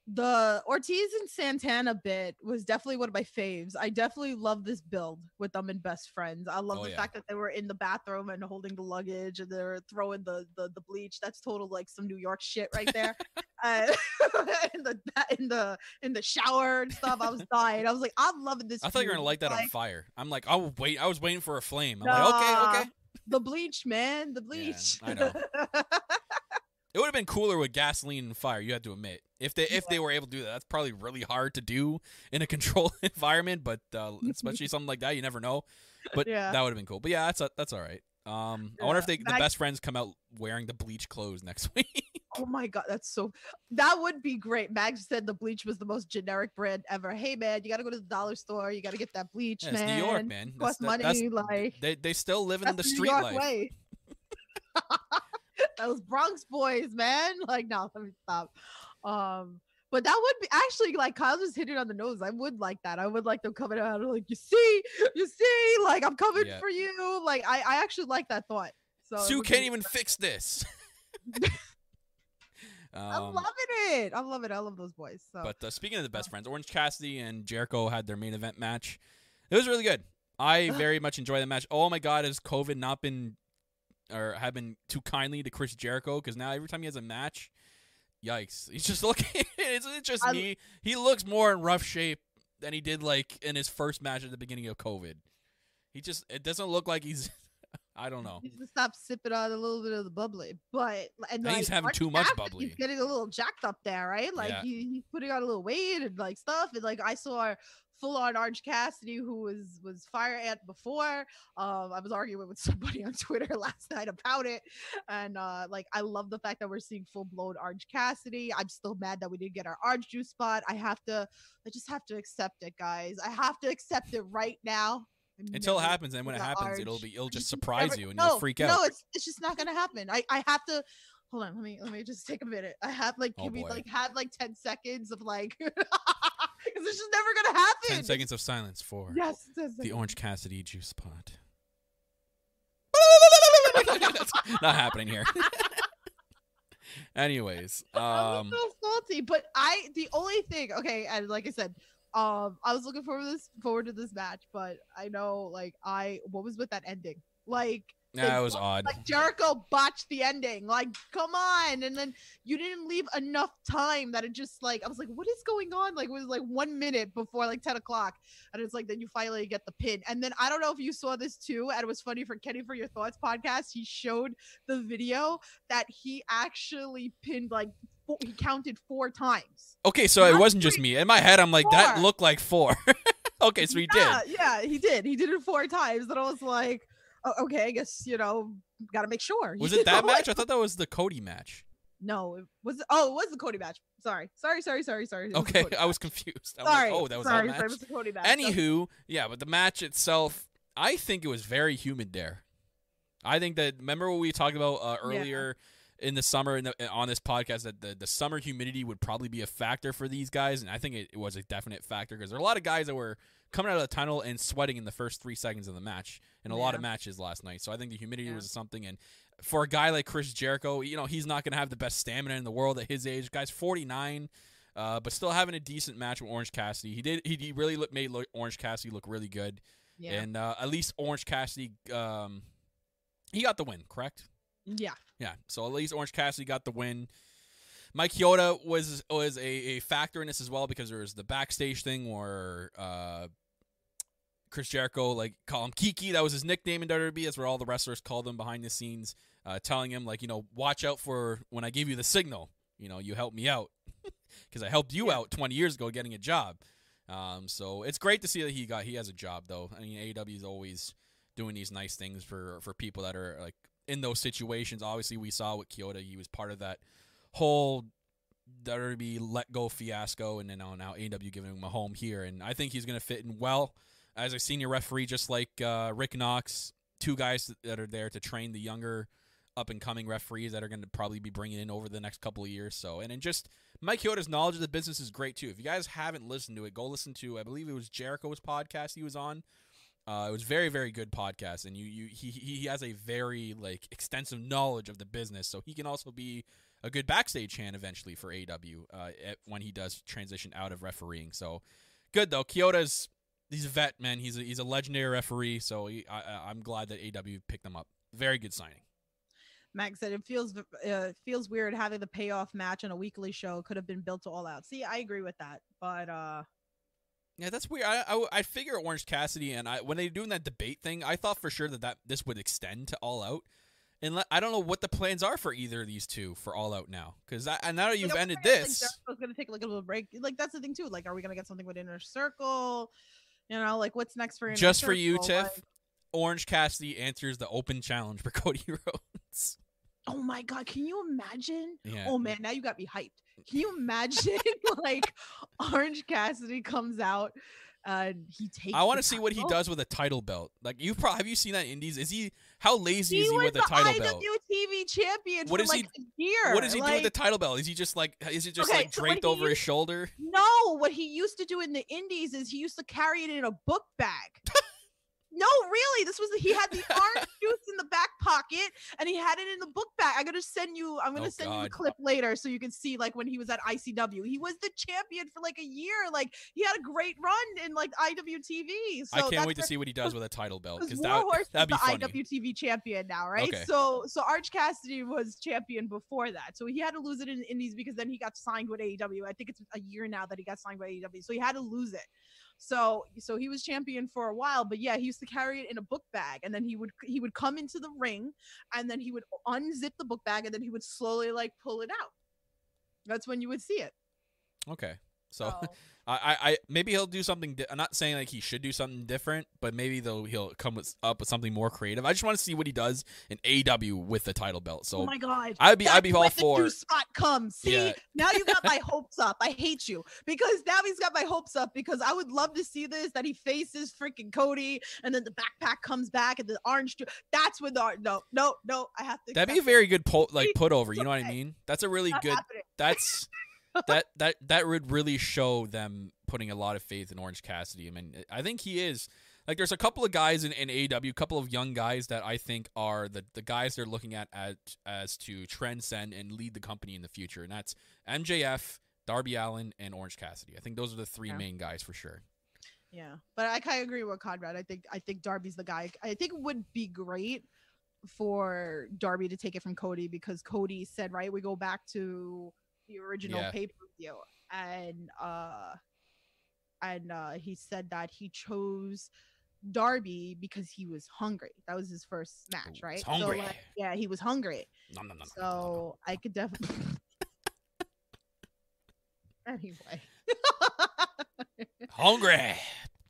the Ortiz and Santana bit was definitely one of my faves. I definitely love this build with them and best friends. I love Oh, the yeah. fact that they were in the bathroom and holding the luggage and they're throwing the the, the bleach. That's total like some New York shit right there. uh, in the in the in the shower and stuff. I was dying. I was like, I'm loving this. I thought you were gonna light that on fire. I'm like, I was wait. I was waiting for a flame. I'm like, okay, okay. The bleach, man. The bleach. I know. It would have been cooler with gasoline and fire. You have to admit, if they if they were able to do that, that's probably really hard to do in a controlled environment. But uh, especially something like that, you never know. But Yeah. that would have been cool. But yeah, that's that's all right. Um, I wonder if they the best friends come out wearing the bleach clothes next week. Oh my god, that's so. That would be great. Mag said the bleach was the most generic brand ever. Hey man, you got to go to the dollar store. You got to get that bleach, Yeah, it's man. New York, man. That's- money. that's- like they they still living in the street life. way. Those Bronx boys, man. Like, no, let me stop. Um, But that would be actually like Kyle just hit it on the nose. I would like that. I would like them coming out like, you see, you see, like I'm coming Yeah. for you. Like I, I actually like that thought. So Sue can't even fix this. I'm Um, loving it. I love it. I love those boys. So But uh, speaking of the best friends, Orange Cassidy and Jericho had their main event match. It was really good. I very much enjoyed the match. Oh my God, has COVID not been or have been too kindly to Chris Jericho? Because now every time he has a match, yikes, he's just looking. it's, it's just I- me. He looks more in rough shape than he did like in his first match at the beginning of COVID. He just it doesn't look like he's. I don't know. He needs to stop sipping on a little bit of the bubbly. But and think he's having too much bubbly. getting a little jacked up there, right? Like Yeah. he, he's putting on a little weight and like stuff. And like I saw full on Orange Cassidy who was was fire ant before. Um, I was arguing with somebody on Twitter last night about it, and uh, like I love the fact that we're seeing full blown Orange Cassidy. I'm still mad that we didn't get our orange juice spot. I have to, I just have to accept it, guys. I have to accept it right now. I'm Until it happens, and when it happens, it'll be it'll just surprise never- you and no, you'll freak out. No, it's it's just not gonna happen. I I have to hold on. Let me let me just take a minute. I have like Oh, give me boy. like have like ten seconds of like because it's just never gonna happen. Ten seconds of silence for Yes, the. Orange Cassidy juice pot. That's not happening here. Anyways, I'm um, so salty, but I the only thing okay, and like I said, um, I was looking forward to this forward to this match, but I know like I what was with that ending, like. that they was odd. like Jericho botched the ending. Like, come on. And then you didn't leave enough time that it just like I was like, what is going on? Like it was like one minute before like 10 o'clock. And it's like then you finally get the pin. And then I don't know if you saw this too. And it was funny for Kenny for your thoughts podcast. He showed the video that he actually pinned like four, he counted four times. Okay, so it wasn't just me. In my head, I'm like, that looked like four. okay, so he yeah, did. Yeah, he did. He did it four times. And I was like, oh, okay, I guess, you know, gotta make sure. Was it that match? I thought that was the Cody match. No, it was oh, it was the Cody match. Sorry, sorry, sorry, sorry, sorry. It was the Okay, I was confused. I was Sorry, like, oh, that was sorry, that sorry, match. it was the Cody match. Anywho, yeah, but the match itself, I think it was very humid there. I think that remember what we talked about uh, Yeah. In the summer in the, on this podcast that the, the summer humidity would probably be a factor for these guys, and I think it, it was a definite factor because there are a lot of guys that were coming out of the tunnel and sweating in the first three seconds of the match in a lot of matches last night. So I think the humidity Yeah. was something, and for a guy like Chris Jericho, you know he's not going to have the best stamina in the world at his age. Guy's forty nine. Uh, but still having a decent match with Orange Cassidy. He did. He, he really look, made look, Orange Cassidy look really good. Yeah. And uh, at least Orange Cassidy, um, he got the win, correct? yeah. Yeah. So at least Orange Cassidy got the win. Mike Chioda was was a, a factor in this as well because there was the backstage thing where uh, Chris Jericho like call him Kiki. That was his nickname in WWE. That's where all the wrestlers called him behind the scenes, uh, telling him like you know watch out for when I give you the signal. You know you helped me out because I helped you out 20 years ago getting a job. Um, so it's great to see that he got he has a job though. I mean AEW is always doing these nice things for for people that are like in those situations. Obviously, we saw with Chioda, he was part of that whole WWE let go fiasco, and then now now AEW giving him a home here, and I think he's going to fit in well as a senior referee, just like uh, Rick Knox. Two guys that are there to train the younger up and coming referees that are going to probably be bringing in over the next couple of years. So, and then just Mike Chioda's knowledge of the business is great too. If you guys haven't listened to it, go listen to I believe it was Jericho's podcast he was on. Uh, it was very very good podcast, and you you he he has a very like extensive knowledge of the business, so he can also be a good backstage hand eventually for AW uh, at, when he does transition out of refereeing. So good though. Chioda's he's a vet man. He's a, he's a legendary referee, so he, I, I'm glad that AW picked him up. Very good signing. Max said it feels uh, feels weird having the payoff match on a weekly show could have been built to all out. See, I agree with that, but uh Yeah, that's weird. I, I, I figure Orange Cassidy and I when they doing that debate thing, I thought for sure that, that this would extend to All Out. And I don't know what the plans are for either of these two for All Out now, because now that you've ended like, this, Jericho's gonna take like a little break. Like that's the thing too. Like, are we gonna get something with Inner Circle? You know, like what's next for Inner just for you, Tiff, Like, Orange Cassidy answers the open challenge for Cody Rhodes. Oh my god, can you imagine? Yeah. Oh man, now you got me hyped. Mm. Can you imagine like Orange Cassidy comes out and he takes. I want to see what he does with a title belt. Like you, probably have you seen that Indies? Is he how lazy He is he with a the title belt? IWTV champion What is he- like a year. What does he do with the title belt? Is he just like is it just Okay, like draped he over his shoulder? No, what he used to do in the Indies is he used to carry it in a book bag. no, really, this was he had the orange juice in the back pocket and he had it in the book bag. I'm gonna send you. I'm gonna Oh, send you a clip later so you can see like when he was at ICW. He was the champion for like a year. Like he had a great run in like IWTV. So I can't wait to see what he does with a title belt because that that'd be funny. the IWTV champion now, right? Okay. So so Arch Cassidy was champion before that, so he had to lose it in Indies because then he got signed with AEW. I think it's a year now that he got signed by AEW, so he had to lose it. So so he was champion for a while, but yeah, he used to carry it in a book bag, and then he would he would come into the ring, and then he would unzip the book bag, and then he would slowly like pull it out. That's when you would see it. Okay, so oh. So, I, I, maybe he'll do something. Di- I'm not saying like he should do something different, but maybe though he'll come with, up with something more creative. I just want to see what he does in AW with the title belt. So oh my god, I'd be I'd be all for. the spot comes. See, Yeah. now you got my hopes up. I hate you because now he's got my hopes up because I would love to see this that he faces freaking Cody and then the backpack comes back and the orange. Ju- That's when the no no no. I have to. That'd be a very good po- like put over. You know what I mean? That's a really good. happening. That's that that that would really show them putting a lot of faith in Orange Cassidy. I mean, I think he is. Like, there's a couple of guys in, in AEW, a couple of young guys that I think are the, the guys they're looking at as, as to transcend and lead the company in the future. And that's MJF, Darby Allin, and Orange Cassidy. I think those are the three Yeah. main guys for sure. Yeah, but I kind of agree with Conrad. I think I think Darby's the guy. I think it would be great for Darby to take it from Cody because Cody said right. We go back to the original Yeah. pay per view, and uh, and uh, he said that he chose Darby because he was hungry. That was his first match, right? hungry. So like, yeah, he was hungry. Nom, nom, nom. So I could definitely. anyway. Hungry.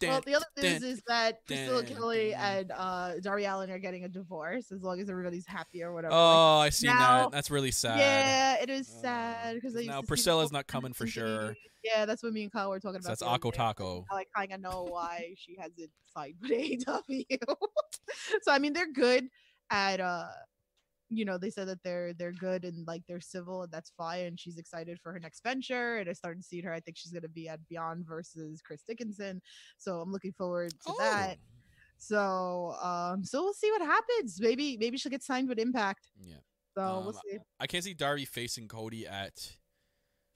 Well, the other news is that Priscilla Kelly and uh, Darby Allin are getting a divorce as long as everybody's happy or whatever. Oh, I see now- that. That's really sad. yeah, it is Oh, sad because now Priscilla's not coming for sure. Yeah, that's what me and Kyle were talking So about. that's Akko. Taco. I like kind of know why she hasn't signed with AEW. so I mean, they're good at uh, you know, they said that they're they're good and like they're civil and that's fine. And she's excited for her next venture. And I started seeing her. I think she's gonna be at Beyond versus Chris Dickinson. So I'm looking forward to that. Oh. So um, so we'll see what happens. Maybe maybe she'll get signed with Impact. Yeah. So Um, we'll see. I can't see Darby facing Cody at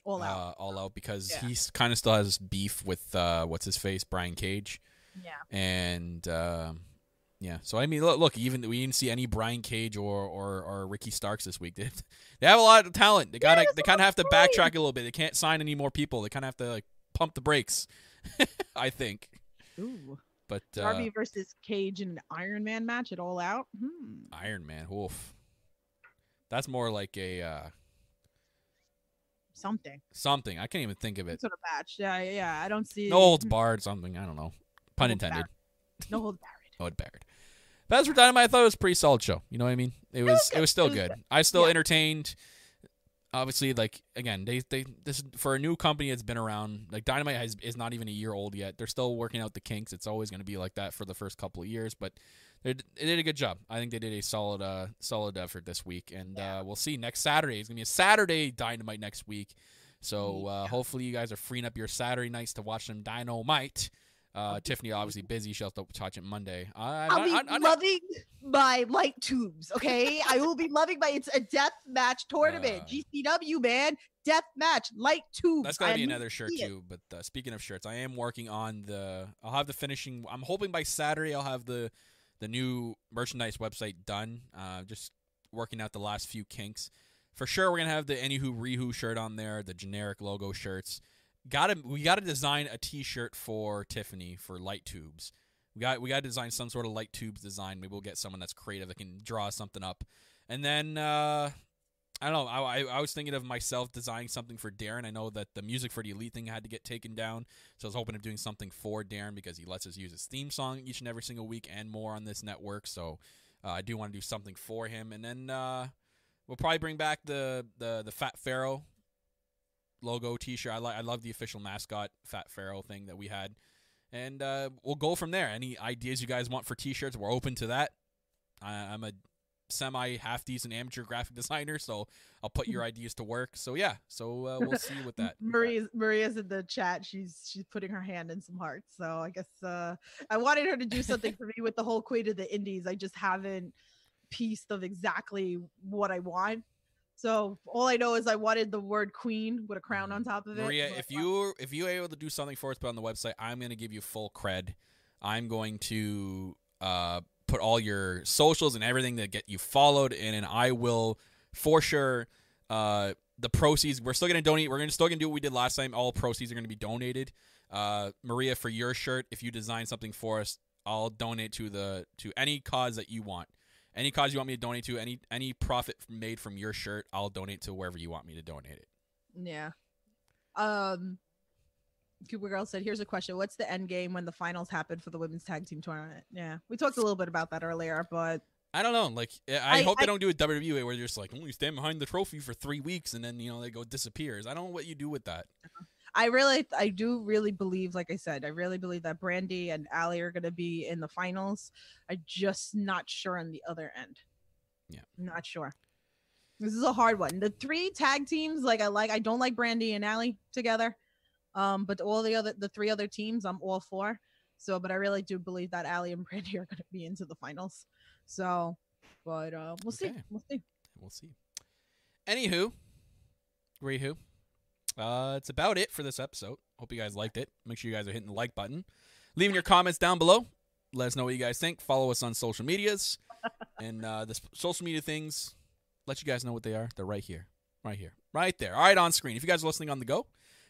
All out. uh, all out because Yeah. he's kind of still has beef with uh, what's his face Brian Cage yeah. and um yeah. So I mean, look, look, even we didn't see any Brian Cage or or, or Ricky Starks this week. They, they have a lot of talent. They gotta that's they kind of have to backtrack a little bit. They can't sign any more people. They kind of have to like pump the brakes. I think. Ooh. But uh, Darby versus Cage in an Iron Man match at All Out. Hmm. Iron Man, oof. That's more like a uh, Something. something. I can't even think of Some it. sort of match. Yeah, yeah, yeah. I don't see No holds barred, something. I don't know. Pun holds intended. No hold barred. Holds barred. But as for Dynamite, I thought it was a pretty solid show. You know what I mean? It was. was It was still It was good. good. I still Yeah. entertained. Obviously, like again, they they this for a new company that's been around. Like Dynamite has, is not even a year old yet. They're still working out the kinks. It's always going to be like that for the first couple of years, but they did a good job. I think they did a solid uh solid effort this week, and uh, we'll see next Saturday. It's gonna be a Saturday Dynamite next week. So uh, Yeah. hopefully you guys are freeing up your Saturday nights to watch some Dynamite. Uh, Tiffany obviously busy. She'll have to watch it Monday. I, I'll be I, I, loving my light tubes. Okay, I will be loving my. It's a death match tournament. Uh, GCW man, death match, light tubes. That's gotta I be another shirt too. But uh, speaking of shirts, I am working on the. I'll have the finishing. I'm hoping by Saturday I'll have the the new merchandise website done. Uh, just working out the last few kinks. For sure, we're gonna have the Anywho Rehu shirt on there, the generic logo shirts. Got to we got to design a T-shirt for Tiffany for light tubes. We got we got to design some sort of light tubes design. Maybe we'll get someone that's creative that can draw something up. And then uh, I don't know. I, I, I was thinking of myself designing something for Darren. I know that the music for the Elite thing had to get taken down, so I was hoping of doing something for Darren because he lets us use his theme song each and every single week and more on this network. So uh, I do want to do something for him, and then uh, we'll probably bring back the the the Fat Pharaoh logo T-shirt. I like I love the official mascot Fat Pharaoh thing that we had, and uh, we'll go from there. Any ideas you guys want for T-shirts, we're open to that. I, I'm a semi half decent amateur graphic designer, so I'll put your ideas to work. So yeah, so uh, we'll see with that. Maria's Maria's in the chat. She's she's putting her hand in some hearts. So I guess uh I wanted her to do something for me with the whole Queen of the Indies. I just haven't pieced of exactly what I want. So all I know is I wanted the word queen with a crown on top of it. Maria, if you if you are able to do something for us, put on the website, I'm going to give you full cred. I'm going to uh, put all your socials and everything that get you followed in, and I will for sure. Uh, the proceeds we're still going to donate. We're to still going to do what we did last time. All proceeds are going to be donated. Uh, Maria, for your shirt, if you design something for us, I'll donate to the to any cause that you want. Any cause you want me to donate to, any any profit made from your shirt, I'll donate to wherever you want me to donate it. Yeah. Um Cooper Girl said, here's a question. What's the end game when the finals happen for the women's tag team tournament? Yeah. We talked a little bit about that earlier, but I don't know. Like, I, I- hope they don't do a WWE where they're just like, oh, you stand behind the trophy for three weeks and then you know they go disappears. I don't know what you do with that. I really, I do really believe, like I said, I really believe that Brandi and Allie are going to be in the finals. I'm just not sure on the other end. Yeah. Not sure. This is a hard one. The three tag teams, like I like, I don't like Brandi and Allie together. Um, but all the other, the three other teams, I'm all for. So, but I really do believe that Allie and Brandi are going to be into the finals. So, but uh, we'll see. We'll see. We'll see. Anywho, Rehu, uh, it's about it for this episode. Hope you guys liked it. Make sure you guys are hitting the like button, leaving your comments down below. Let us know what you guys think. Follow us on social medias and uh, the social media things. Let you guys know what they are. They're right here, right here, right there. All right, on screen. If you guys are listening on the go,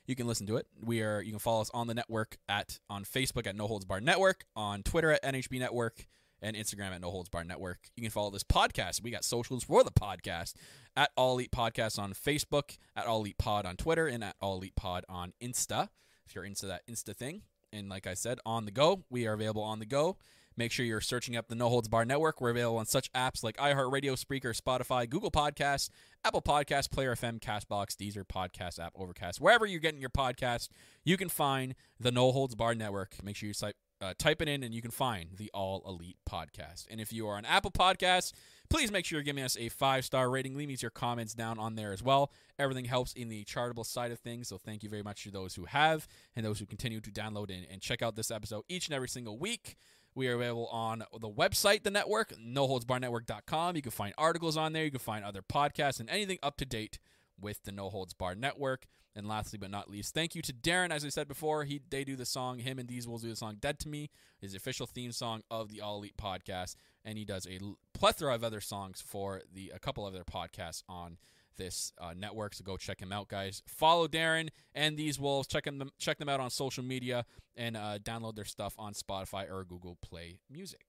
you can listen to it. We are. You can follow us on the network at on Facebook at No Holds Bar Network, on Twitter at NHB Network, and Instagram at No Holds Bar Network. You can follow this podcast. We got socials for the podcast at All Elite Podcast on Facebook, at All Elite Pod on Twitter, and at All Elite Pod on Insta. If you're into that Insta thing, and like I said, on the go, we are available on the go. Make sure you're searching up the No Holds Bar Network. We're available on such apps like iHeartRadio, Spreaker, Spotify, Google Podcasts, Apple Podcasts, Player FM, Castbox, Deezer, Podcast App, Overcast. Wherever you're getting your podcast, you can find the No Holds Bar Network. Make sure you uh, type it in and you can find the All Elite Podcast. And if you are on Apple Podcasts, please make sure you're giving us a five star rating. Leave me your comments down on there as well. Everything helps in the charitable side of things. So thank you very much to those who have and those who continue to download and, and check out this episode each and every single week. We are available on the website, the network, noholdsbarnetwork.com. You can find articles on there. You can find other podcasts and anything up to date with the No Holds Bar Network. And lastly but not least, thank you to Darren. As I said before, he they do the song. Him and Diesel will do the song "Dead to Me," his official theme song of the All Elite podcast, and he does a l- plethora of other songs for the a couple of other podcasts on this uh, network. So go check him out, guys. Follow Darren and these wolves. Check them check them out on social media and uh, download their stuff on Spotify or Google Play Music.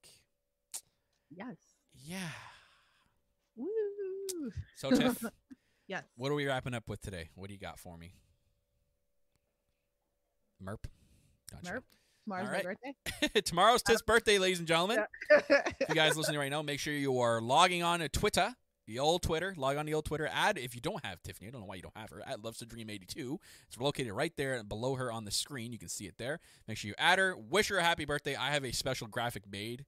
Yes. Yeah. Woo. So Tiff, Yes. what are we wrapping up with today? What do you got for me? Merp. Gotcha. Merp. Tomorrow's All my right. birthday. Tomorrow's Tiff's birthday, ladies and gentlemen. If you guys listening right now, make sure you are logging on to Twitter, the old Twitter. Log on to the old Twitter. Add if you don't have Tiffany. I don't know why you don't have her. At Loves to Dream 82. It's located right there below her on the screen. You can see it there. Make sure you add her. Wish her a happy birthday. I have a special graphic made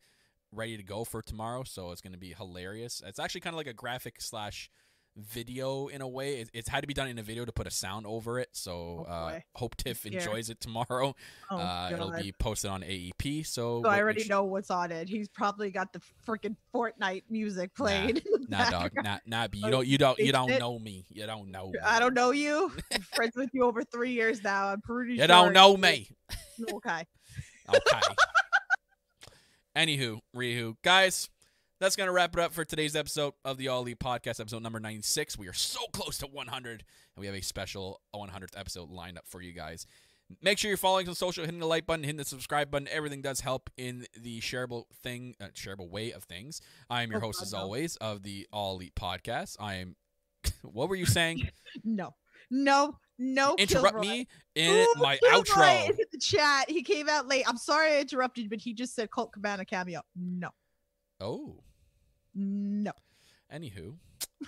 ready to go for tomorrow, so it's going to be hilarious. It's actually kind of like a graphic slash video in a way. It, it's had to be done in a video to put a sound over it. So Oh, uh, hope Tiff enjoys it tomorrow. Oh, uh, it'll be posted on AEP. So, So I already know what's on it. He's probably got the freaking Fortnite music played. the Nah, dog. background. Nah, nah. You don't. You don't. You don't know me. You don't know. Me. I don't know you. I'm friends with you over three years now. I'm pretty You sure. don't know me. Okay. Okay. Anywho, Rihu, guys, that's gonna wrap it up for today's episode of the All Elite Podcast, episode number ninety-six. We are so close to one hundred, and we have a special one hundredth episode lined up for you guys. Make sure you're following us on social, hitting the like button, hitting the subscribe button. Everything does help in the shareable thing, uh, shareable way of things. I am your Oh, host, God, as no. always, of the All Elite Podcast. I am. what were you saying? No. No. No. Interrupt Kilroy. me in Ooh, my Kilroy outro. is in the chat. He came out late. I'm sorry I interrupted, but he just said Colt Cabana cameo. No. Oh. No. Anywho,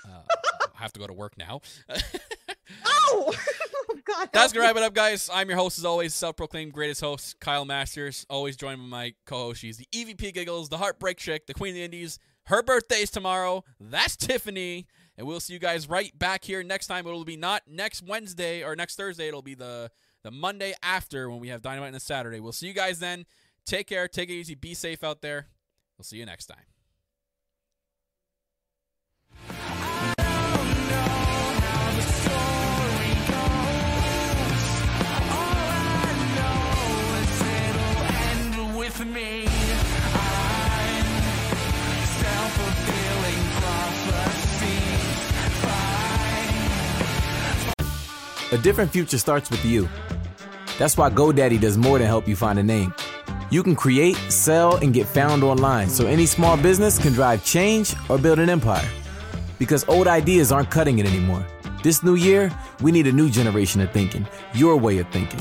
uh, I have to go to work now. oh! No! God, That's gonna wrap it up, guys. I'm your host, as always, self-proclaimed greatest host, Kyle Masters. Always joined by my co-host. She's the EVP Giggles, the Heartbreak Chick, the Queen of the Indies. Her birthday's tomorrow. That's Tiffany, and we'll see you guys right back here next time. It'll be not next Wednesday or next Thursday. It'll be the the Monday after when we have Dynamite on a Saturday. We'll see you guys then. Take care. Take it easy. Be safe out there. We'll see you next time. With me. I'm self-fulfilling. A different future starts with you. That's why GoDaddy does more than help you find a name. You can create, sell, and get found online so any small business can drive change or build an empire. Because old ideas aren't cutting it anymore. This new year, we need a new generation of thinking, your way of thinking.